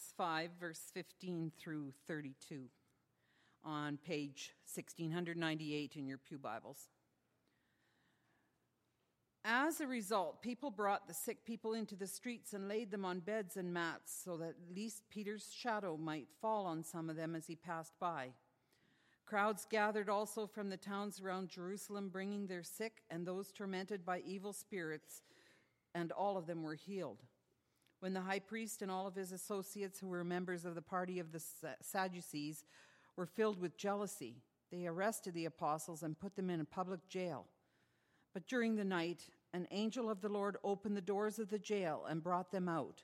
Acts 5, verse 15 through 32 on page 1698 in your Pew Bibles. As a result, people brought the sick people into the streets and laid them on beds and mats so that at least Peter's shadow might fall on some of them as he passed by. Crowds gathered also from the towns around Jerusalem, bringing their sick and those tormented by evil spirits, and all of them were healed. When the high priest and all of his associates, who were members of the party of the Sadducees, were filled with jealousy, they arrested the apostles and put them in a public jail. But during the night, an angel of the Lord opened the doors of the jail and brought them out.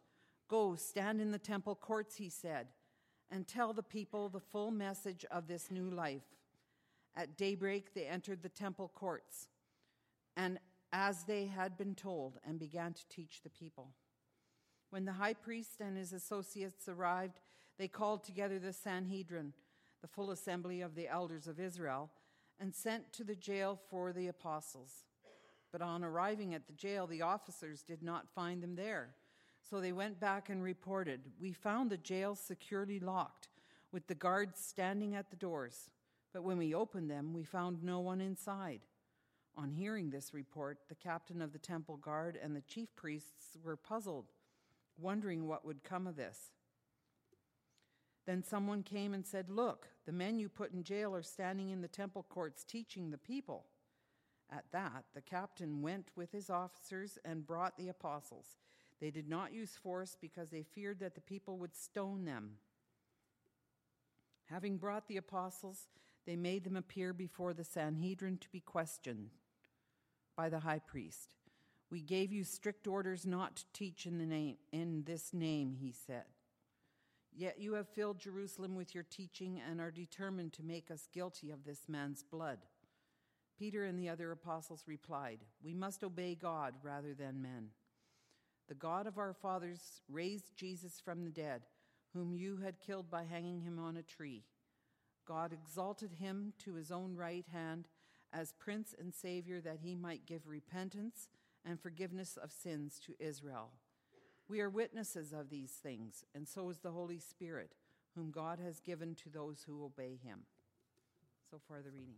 Go, stand in the temple courts, he said, and tell the people the full message of this new life. At daybreak, they entered the temple courts, and as they had been told, and began to teach the people. When the high priest and his associates arrived, they called together the Sanhedrin, the full assembly of the elders of Israel, and sent to the jail for the apostles. But on arriving at the jail, the officers did not find them there. So they went back and reported We found the jail securely locked, with the guards standing at the doors. But when we opened them, we found no one inside. On hearing this report, the captain of the temple guard and the chief priests were puzzled, wondering what would come of this. Then someone came and said, Look, the men you put in jail are standing in the temple courts teaching the people. At that, the captain went with his officers and brought the apostles. They did not use force because they feared that the people would stone them. Having brought the apostles, they made them appear before the Sanhedrin to be questioned by the high priest. We gave you strict orders not to teach in the name in this name, he said. Yet you have filled Jerusalem with your teaching and are determined to make us guilty of this man's blood. Peter and the other apostles replied, We must obey God rather than men. The God of our fathers raised Jesus from the dead, whom you had killed by hanging him on a tree. God exalted him to his own right hand as Prince and Savior that he might give repentance and forgiveness of sins to Israel. We are witnesses of these things, and so is the Holy Spirit, whom God has given to those who obey him. So far, the reading.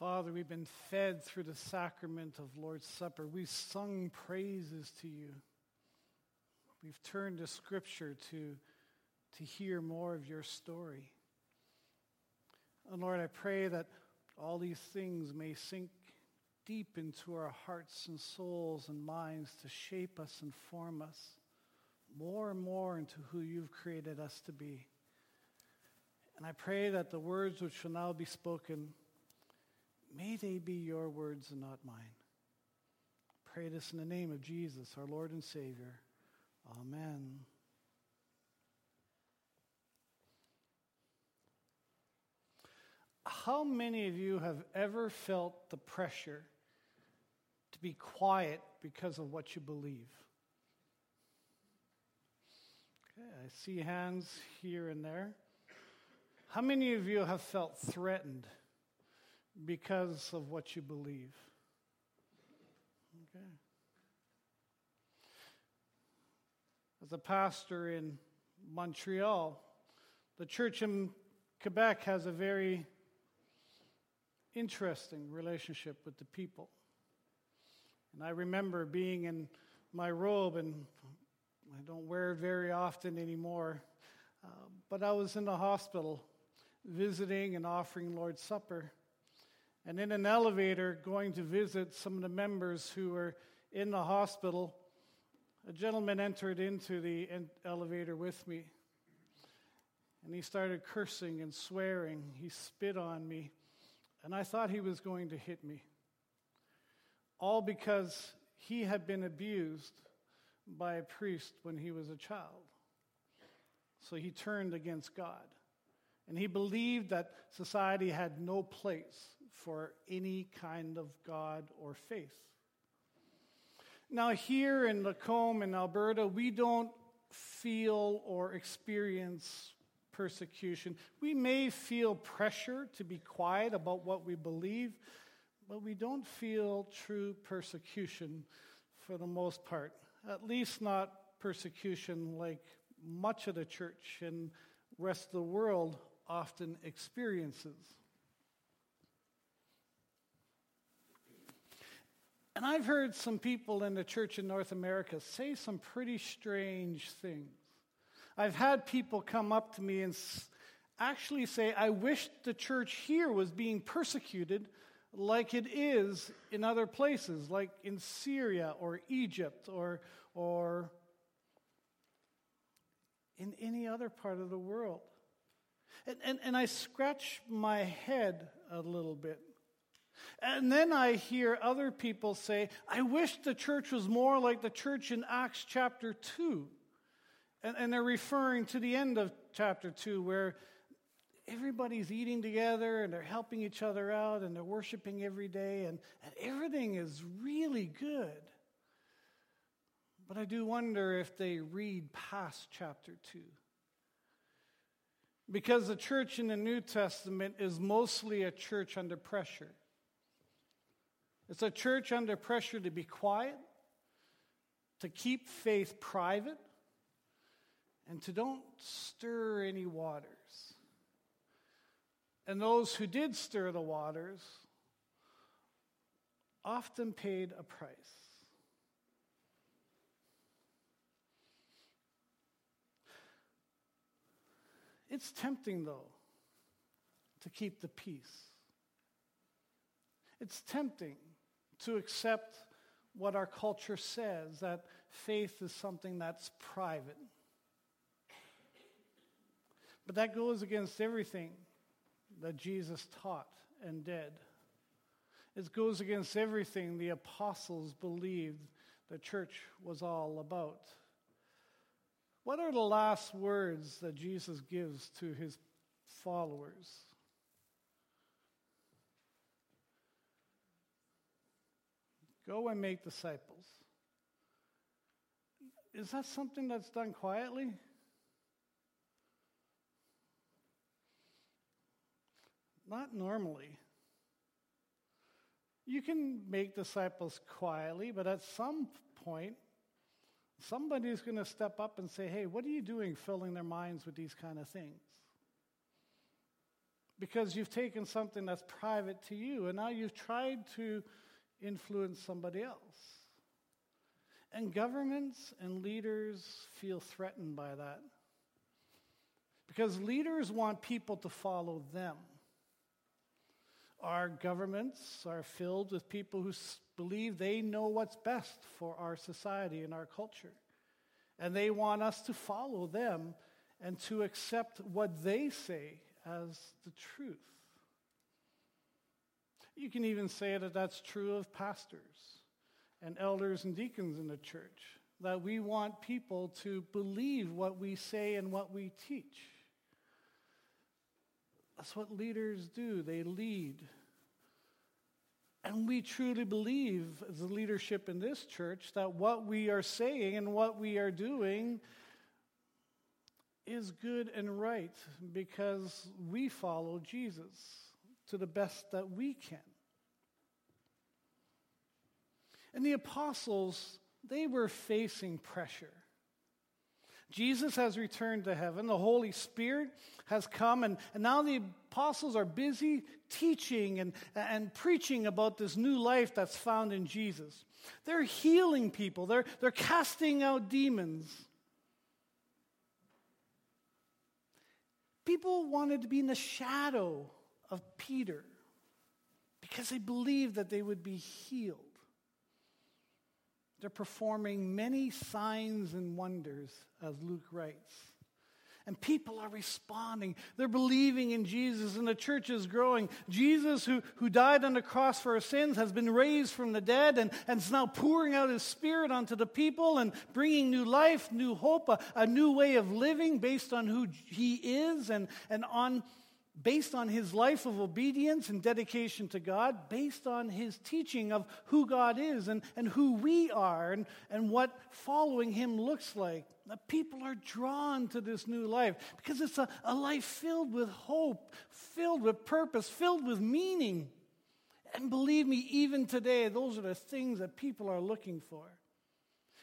Father, we've been fed through the sacrament of Lord's Supper. We've sung praises to you. We've turned to Scripture to, to hear more of your story. And Lord, I pray that all these things may sink deep into our hearts and souls and minds to shape us and form us more and more into who you've created us to be. And I pray that the words which shall now be spoken May they be your words and not mine. Pray this in the name of Jesus, our Lord and Savior. Amen. How many of you have ever felt the pressure to be quiet because of what you believe? Okay, I see hands here and there. How many of you have felt threatened? Because of what you believe. Okay. As a pastor in Montreal, the church in Quebec has a very interesting relationship with the people. And I remember being in my robe, and I don't wear it very often anymore, uh, but I was in the hospital visiting and offering Lord's Supper and in an elevator going to visit some of the members who were in the hospital, a gentleman entered into the elevator with me. And he started cursing and swearing. He spit on me. And I thought he was going to hit me. All because he had been abused by a priest when he was a child. So he turned against God And he believed that society had no place for any kind of God or faith. Now, here in Lacombe in Alberta, we don't feel or experience persecution. We may feel pressure to be quiet about what we believe, but we don't feel true persecution for the most part. At least not persecution like much of the church and rest of the world often experiences. And I've heard some people in the church in North America say some pretty strange things. I've had people come up to me and actually say, I wish the church here was being persecuted like it is in other places, like in Syria or Egypt or, or in any other part of the world. And, and, and I scratch my head a little bit and then I hear other people say, I wish the church was more like the church in Acts chapter 2. And, and they're referring to the end of chapter 2, where everybody's eating together and they're helping each other out and they're worshiping every day, and, and everything is really good. But I do wonder if they read past chapter 2. Because the church in the New Testament is mostly a church under pressure. It's a church under pressure to be quiet, to keep faith private, and to don't stir any waters. And those who did stir the waters often paid a price. It's tempting, though, to keep the peace. It's tempting to accept what our culture says that faith is something that's private. But that goes against everything that Jesus taught and did. It goes against everything the apostles believed the church was all about. What are the last words that Jesus gives to his followers? Go and make disciples. Is that something that's done quietly? Not normally. You can make disciples quietly, but at some point, somebody's going to step up and say, Hey, what are you doing filling their minds with these kind of things? Because you've taken something that's private to you, and now you've tried to influence somebody else. And governments and leaders feel threatened by that. Because leaders want people to follow them. Our governments are filled with people who believe they know what's best for our society and our culture. And they want us to follow them and to accept what they say as the truth. You can even say that that's true of pastors and elders and deacons in the church, that we want people to believe what we say and what we teach. That's what leaders do, they lead. And we truly believe, as the leadership in this church, that what we are saying and what we are doing is good and right because we follow Jesus to the best that we can. And the apostles, they were facing pressure. Jesus has returned to heaven. The Holy Spirit has come, and, and now the apostles are busy teaching and, and preaching about this new life that's found in Jesus. They're healing people, they're, they're casting out demons. People wanted to be in the shadow of Peter because they believed that they would be healed. They're performing many signs and wonders, as Luke writes. And people are responding. They're believing in Jesus, and the church is growing. Jesus, who, who died on the cross for our sins, has been raised from the dead and, and is now pouring out his spirit onto the people and bringing new life, new hope, a, a new way of living based on who he is and, and on based on his life of obedience and dedication to God, based on his teaching of who God is and, and who we are and, and what following him looks like. The people are drawn to this new life because it's a, a life filled with hope, filled with purpose, filled with meaning. And believe me, even today, those are the things that people are looking for.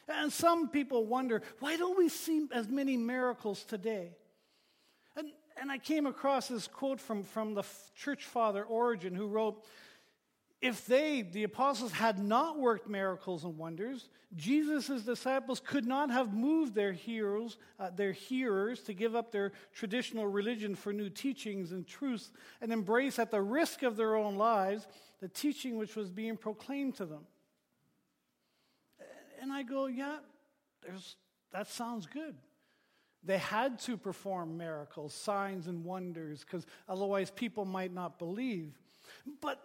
And some people wonder why don't we see as many miracles today? And I came across this quote from, from the church father Origen, who wrote, If they, the apostles, had not worked miracles and wonders, Jesus' disciples could not have moved their uh, their hearers to give up their traditional religion for new teachings and truths and embrace at the risk of their own lives the teaching which was being proclaimed to them. And I go, yeah, that sounds good. They had to perform miracles, signs, and wonders, because otherwise people might not believe. But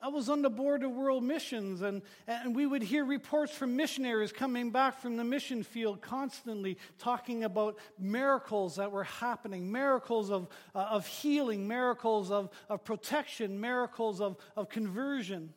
I was on the board of World Missions, and, and we would hear reports from missionaries coming back from the mission field constantly talking about miracles that were happening miracles of, uh, of healing, miracles of, of protection, miracles of, of conversion.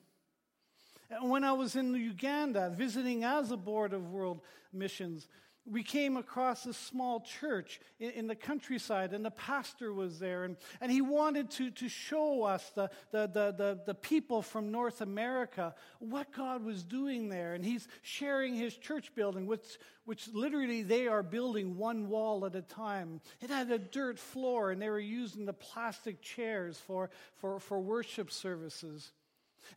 And when I was in Uganda visiting as a board of World Missions, we came across a small church in, in, the countryside, and the pastor was there, and, and he wanted to, to show us, the, the, the, the, the people from North America, what God was doing there. And he's sharing his church building, which, which literally they are building one wall at a time. It had a dirt floor, and they were using the plastic chairs for, for, for worship services.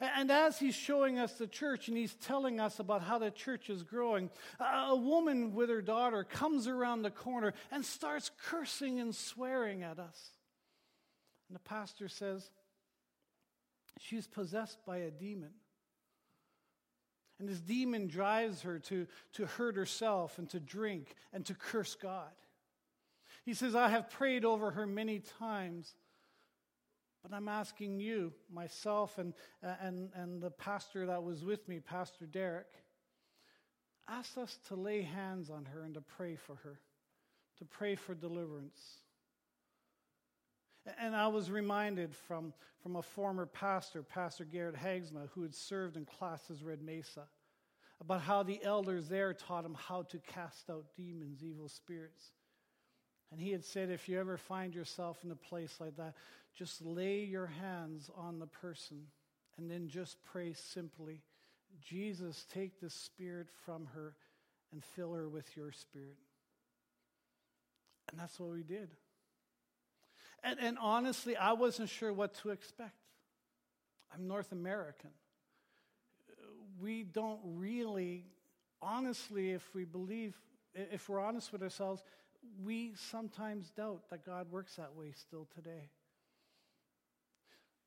And as he's showing us the church and he's telling us about how the church is growing, a woman with her daughter comes around the corner and starts cursing and swearing at us. And the pastor says, She's possessed by a demon. And this demon drives her to, to hurt herself and to drink and to curse God. He says, I have prayed over her many times but I'm asking you, myself, and, uh, and, and the pastor that was with me, Pastor Derek, ask us to lay hands on her and to pray for her, to pray for deliverance. And I was reminded from, from a former pastor, Pastor Garrett Hagsma, who had served in Classis Red Mesa, about how the elders there taught him how to cast out demons, evil spirits. And he had said, if you ever find yourself in a place like that, just lay your hands on the person and then just pray simply Jesus, take the spirit from her and fill her with your spirit. And that's what we did. And, and honestly, I wasn't sure what to expect. I'm North American. We don't really, honestly, if we believe, if we're honest with ourselves, we sometimes doubt that God works that way still today.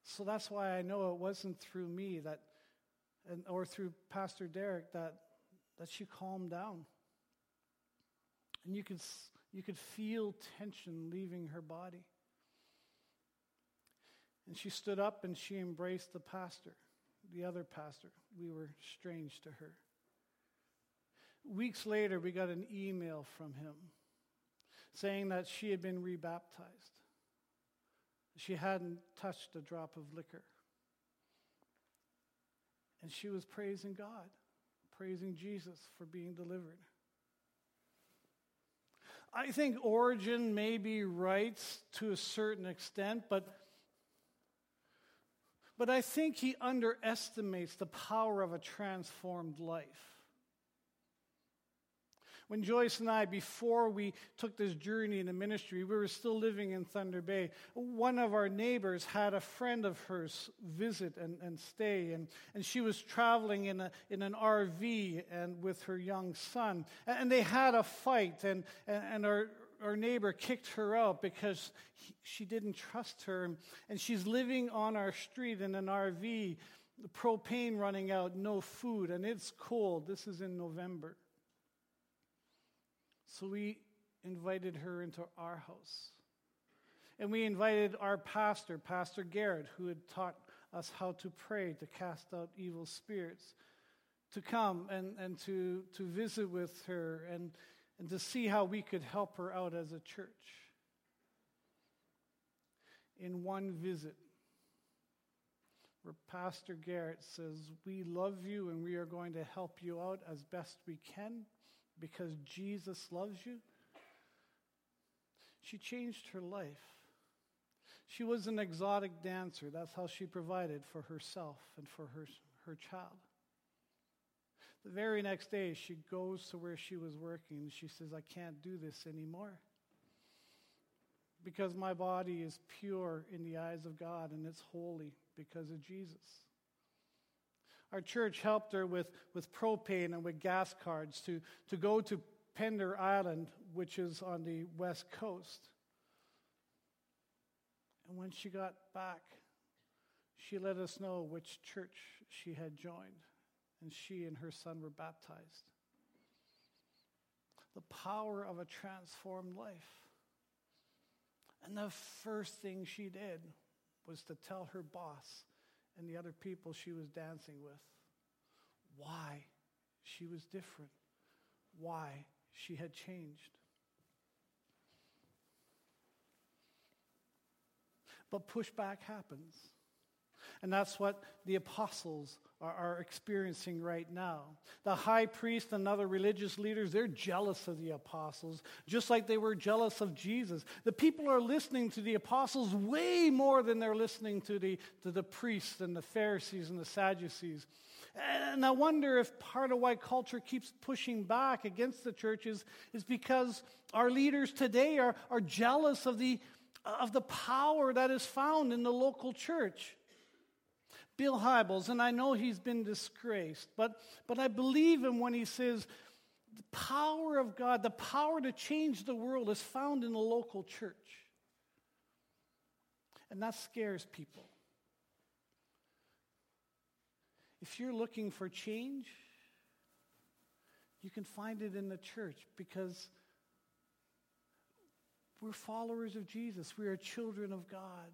So that's why I know it wasn't through me that, and, or through Pastor Derek that, that she calmed down. And you could, you could feel tension leaving her body. And she stood up and she embraced the pastor, the other pastor. We were strange to her. Weeks later, we got an email from him saying that she had been rebaptized. She hadn't touched a drop of liquor. And she was praising God, praising Jesus for being delivered. I think Origen may be right to a certain extent, but, but I think he underestimates the power of a transformed life. When Joyce and I, before we took this journey in the ministry, we were still living in Thunder Bay. One of our neighbors had a friend of hers visit and, and stay, and, and she was traveling in, a, in an RV and with her young son. And they had a fight, and, and, and our, our neighbor kicked her out because he, she didn't trust her. And she's living on our street in an RV, the propane running out, no food, and it's cold. This is in November. So we invited her into our house. And we invited our pastor, Pastor Garrett, who had taught us how to pray to cast out evil spirits, to come and, and to, to visit with her and, and to see how we could help her out as a church. In one visit, where Pastor Garrett says, We love you and we are going to help you out as best we can because Jesus loves you. She changed her life. She was an exotic dancer. That's how she provided for herself and for her, her child. The very next day, she goes to where she was working she says, I can't do this anymore. Because my body is pure in the eyes of God and it's holy because of Jesus. Our church helped her with, with propane and with gas cards to, to go to Pender Island, which is on the west coast. And when she got back, she let us know which church she had joined, and she and her son were baptized. The power of a transformed life. And the first thing she did was to tell her boss and the other people she was dancing with why she was different, why she had changed. But pushback happens. And that's what the apostles are, are, experiencing right now. The high priest and other religious leaders, they're jealous of the apostles, just like they were jealous of Jesus. The people are listening to the apostles way more than they're listening to the, to the priests and the Pharisees and the Sadducees. And I wonder if part of why culture keeps pushing back against the churches is because our leaders today are, are jealous of the, of the power that is found in the local church. Bill Hybels, and I know he's been disgraced, but, but I believe him when he says the power of God, the power to change the world is found in the local church. And that scares people. If you're looking for change, you can find it in the church because we're followers of Jesus. We are children of God.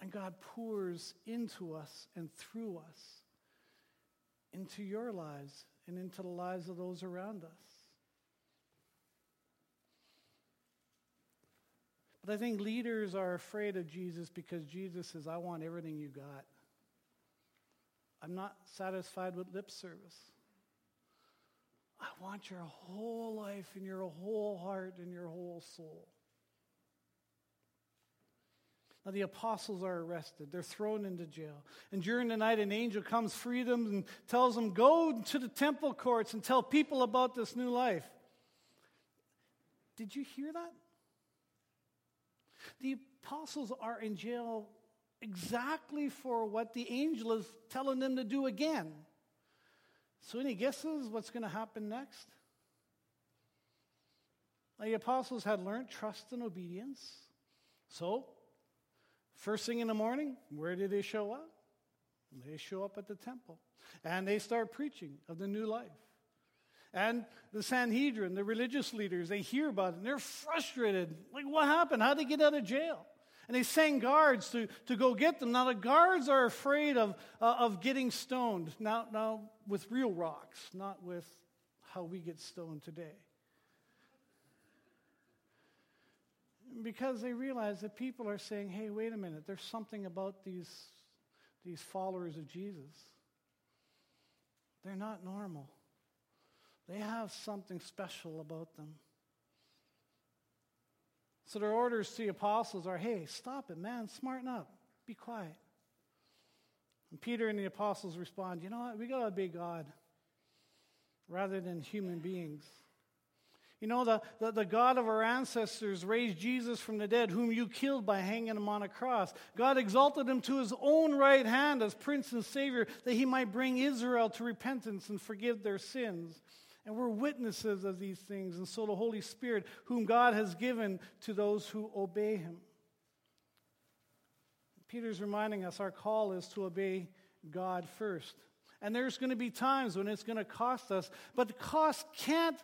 And God pours into us and through us, into your lives and into the lives of those around us. But I think leaders are afraid of Jesus because Jesus says, I want everything you got. I'm not satisfied with lip service. I want your whole life and your whole heart and your whole soul. The apostles are arrested. They're thrown into jail. And during the night, an angel comes, frees them, and tells them, Go to the temple courts and tell people about this new life. Did you hear that? The apostles are in jail exactly for what the angel is telling them to do again. So, any guesses what's going to happen next? The apostles had learned trust and obedience. So, first thing in the morning, where do they show up? They show up at the temple and they start preaching of the new life. And the Sanhedrin, the religious leaders, they hear about it and they're frustrated. Like, what happened? How'd they get out of jail? And they send guards to, to go get them. Now, the guards are afraid of, uh, of getting stoned, now, now with real rocks, not with how we get stoned today. Because they realize that people are saying, hey, wait a minute, there's something about these, these followers of Jesus. They're not normal, they have something special about them. So their orders to the apostles are hey, stop it, man, smarten up, be quiet. And Peter and the apostles respond, you know what, we got to obey God rather than human beings. You know, the, the, the, God of our ancestors raised Jesus from the dead, whom you killed by hanging him on a cross. God exalted him to his own right hand as Prince and Savior, that he might bring Israel to repentance and forgive their sins. And we're witnesses of these things. And so the Holy Spirit, whom God has given to those who obey him. Peter's reminding us our call is to obey God first. And there's going to be times when it's going to cost us, but the cost can't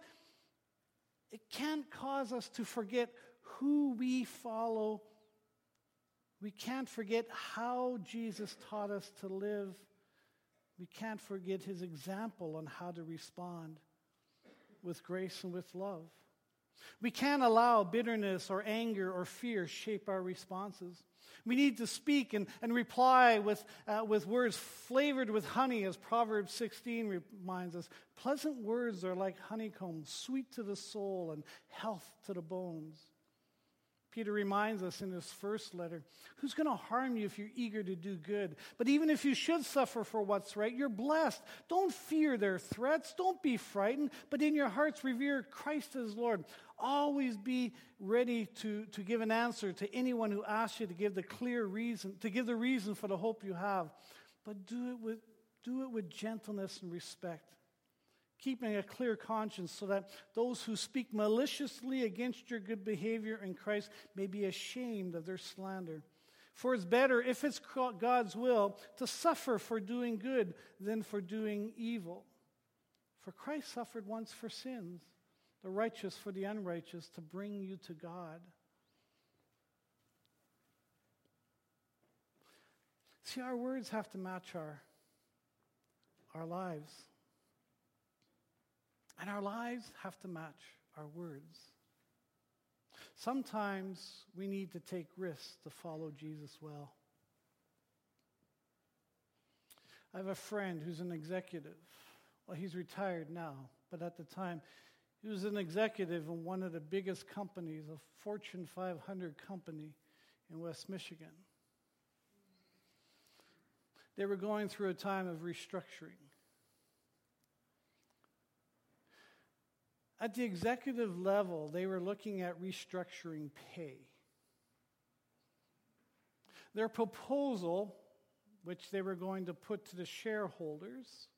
it can't cause us to forget who we follow. We can't forget how Jesus taught us to live. We can't forget his example on how to respond with grace and with love. We can't allow bitterness or anger or fear shape our responses. We need to speak and, and reply with, uh, with words flavored with honey, as Proverbs 16 reminds us. Pleasant words are like honeycomb, sweet to the soul and health to the bones. Peter reminds us in his first letter who's going to harm you if you're eager to do good? But even if you should suffer for what's right, you're blessed. Don't fear their threats. Don't be frightened, but in your hearts revere Christ as Lord. Always be ready to, to give an answer to anyone who asks you to give the clear reason, to give the reason for the hope you have. But do it with, do it with gentleness and respect keeping a clear conscience so that those who speak maliciously against your good behavior in Christ may be ashamed of their slander. For it's better, if it's God's will, to suffer for doing good than for doing evil. For Christ suffered once for sins, the righteous for the unrighteous, to bring you to God. See, our words have to match our, our lives. And our lives have to match our words. Sometimes we need to take risks to follow Jesus well. I have a friend who's an executive. Well, he's retired now, but at the time, he was an executive in one of the biggest companies, a Fortune 500 company in West Michigan. They were going through a time of restructuring. At the executive level, they were looking at restructuring pay. Their proposal, which they were going to put to the shareholders,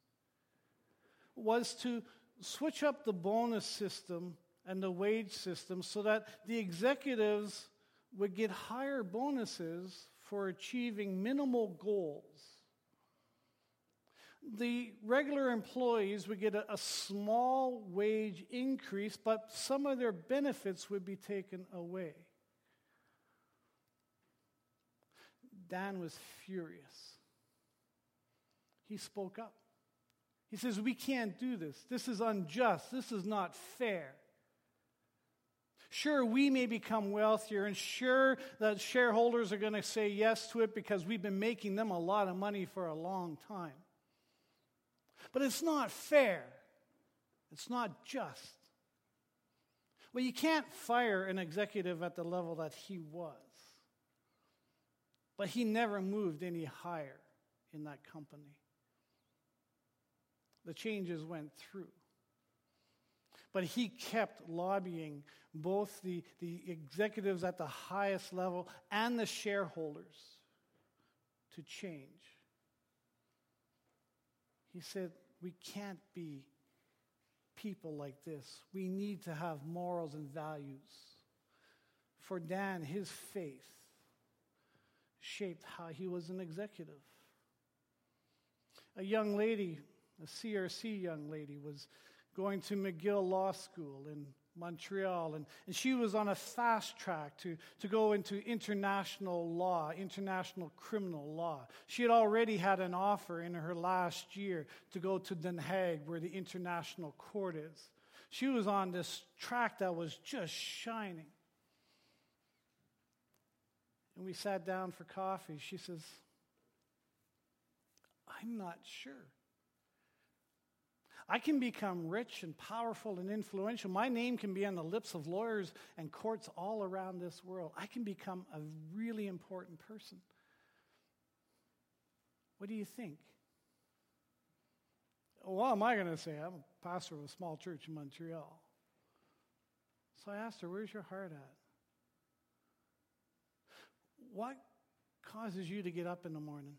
was to switch up the bonus system and the wage system so that the executives would get higher bonuses for achieving minimal goals the regular employees would get a, a, small wage increase, but some of their benefits would be taken away. Dan was furious. He spoke up. He says, We can't do this. This is unjust. This is not fair. Sure, we may become wealthier, and sure, that shareholders are going to say yes to it because we've been making them a lot of money for a long time. But it's not fair. It's not just. Well, you can't fire an executive at the level that he was. But he never moved any higher in that company. The changes went through. But he kept lobbying both the, the executives at the highest level and the shareholders to change. He said, We can't be people like this. We need to have morals and values. For Dan, his faith shaped how he was an executive. A young lady, a CRC young lady, was going to McGill Law School in Montreal. And, and she was on a fast track to, to go into international law, international criminal law. She had already had an offer in her last year to go to Den Haag, where the international court is. She was on this track that was just shining. And we sat down for coffee. She says, I'm not sure. I can become rich and powerful and influential. My name can be on the lips of lawyers and courts all around this world. I can become a really important person. What do you think? What am I going to say? I'm a pastor of a small church in Montreal. So I asked her, Where's your heart at? What causes you to get up in the morning?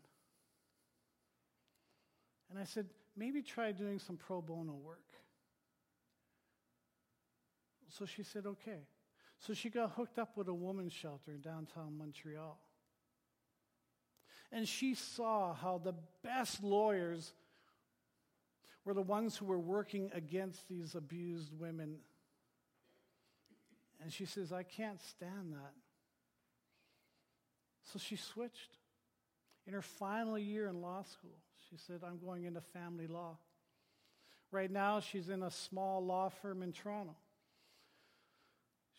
And I said, maybe try doing some pro bono work. So she said, okay. So she got hooked up with a woman's shelter in downtown Montreal. And she saw how the best lawyers were the ones who were working against these abused women. And she says, I can't stand that. So she switched. In her final year in law school, she said, I'm going into family law. Right now, she's in a small law firm in Toronto.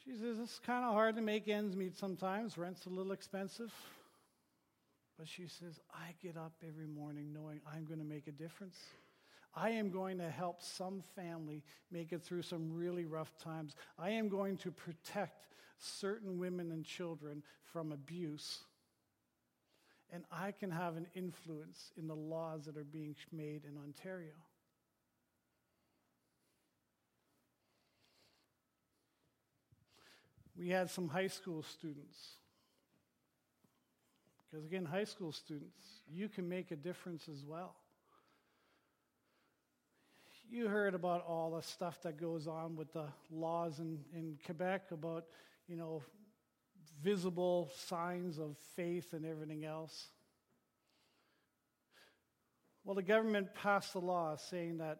She says, It's kind of hard to make ends meet sometimes. Rent's a little expensive. But she says, I get up every morning knowing I'm going to make a difference. I am going to help some family make it through some really rough times. I am going to protect certain women and children from abuse. And I can have an influence in the laws that are being made in Ontario. We had some high school students. Because again, high school students, you can make a difference as well you heard about all the stuff that goes on with the laws in, in Quebec about, you know, visible signs of faith and everything else. Well, the government passed a law saying that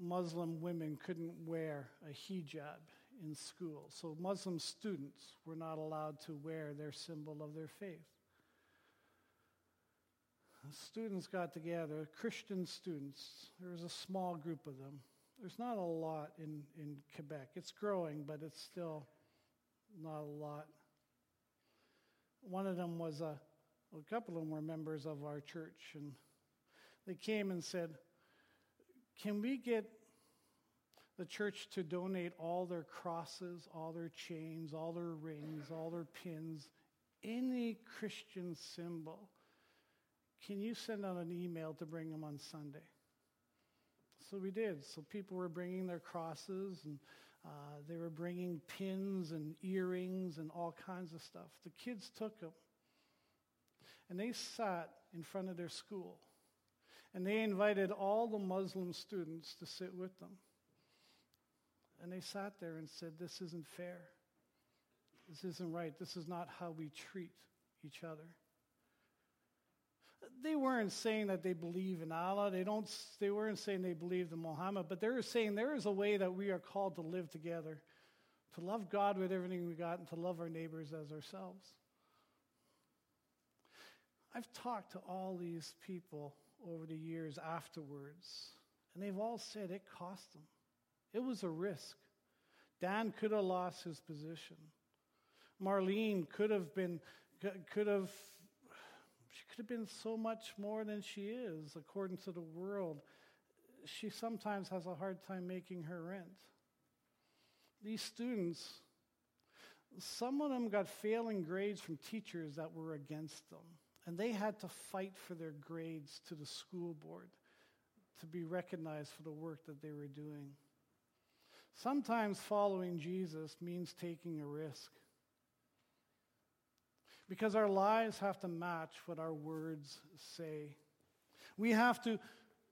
Muslim women couldn't wear a hijab in school. So Muslim students were not allowed to wear their symbol of their faith students got together, Christian students. There was a small group of them. There's not a lot in, in Quebec. It's growing, but it's still not a lot. One of them was a, a couple of them were members of our church, and they came and said, Can we get the church to donate all their crosses, all their chains, all their rings, all their pins, any Christian symbol? Can you send out an email to bring them on Sunday? So we did. So people were bringing their crosses and uh, they were bringing pins and earrings and all kinds of stuff. The kids took them and they sat in front of their school and they invited all the Muslim students to sit with them. And they sat there and said, This isn't fair. This isn't right. This is not how we treat each other they weren't saying that they believe in Allah. They, don't, they weren't saying they believed in Muhammad, but they were saying there is a way that we are called to live together, to love God with everything we got, and to love our neighbors as ourselves. I've talked to all these people over the years afterwards, and they've all said it cost them. It was a risk. Dan could have lost his position. Marlene could have been could have she could have been so much more than she is, according to the world. She sometimes has a hard time making her rent. These students, some of them got failing grades from teachers that were against them, and they had to fight for their grades to the school board to be recognized for the work that they were doing. Sometimes following Jesus means taking a risk. Because our lives have to match what our words say. We have to,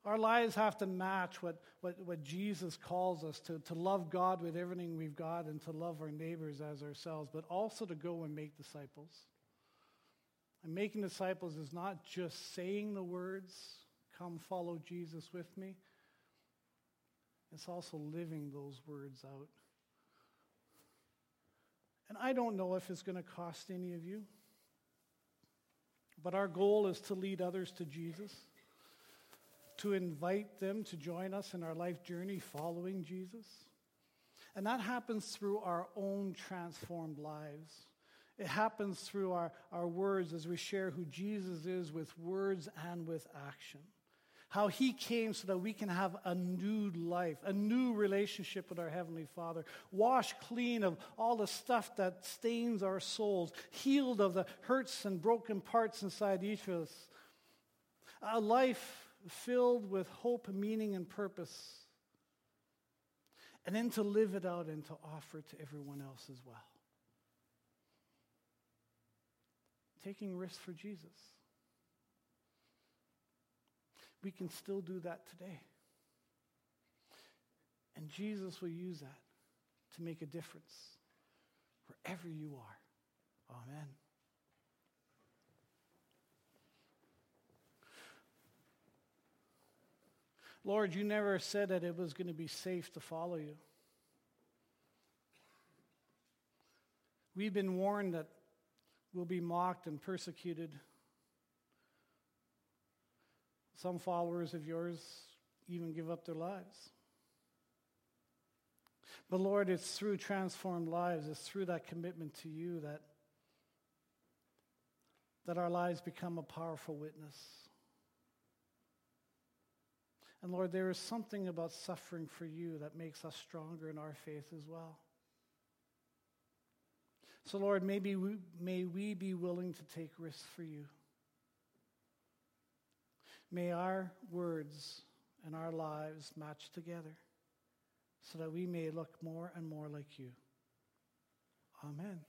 our lives have to match what, what, what Jesus calls us to, to love God with everything we've got and to love our neighbors as ourselves, but also to go and make disciples. And making disciples is not just saying the words, come follow Jesus with me. It's also living those words out. And I don't know if it's going to cost any of you. But our goal is to lead others to Jesus, to invite them to join us in our life journey following Jesus. And that happens through our own transformed lives. It happens through our, our words as we share who Jesus is with words and with action how he came so that we can have a new life, a new relationship with our Heavenly Father, washed clean of all the stuff that stains our souls, healed of the hurts and broken parts inside each of us. A life filled with hope, meaning, and purpose. And then to live it out and to offer it to everyone else as well. Taking risks for Jesus we can still do that today. And Jesus will use that to make a difference wherever you are. Amen. Lord, you never said that it was going to be safe to follow you. We've been warned that we'll be mocked and persecuted. Some followers of yours even give up their lives. But Lord, it's through transformed lives, it's through that commitment to you that, that our lives become a powerful witness. And Lord, there is something about suffering for you that makes us stronger in our faith as well. So, Lord, maybe we, may we be willing to take risks for you. May our words and our lives match together so that we may look more and more like you. Amen.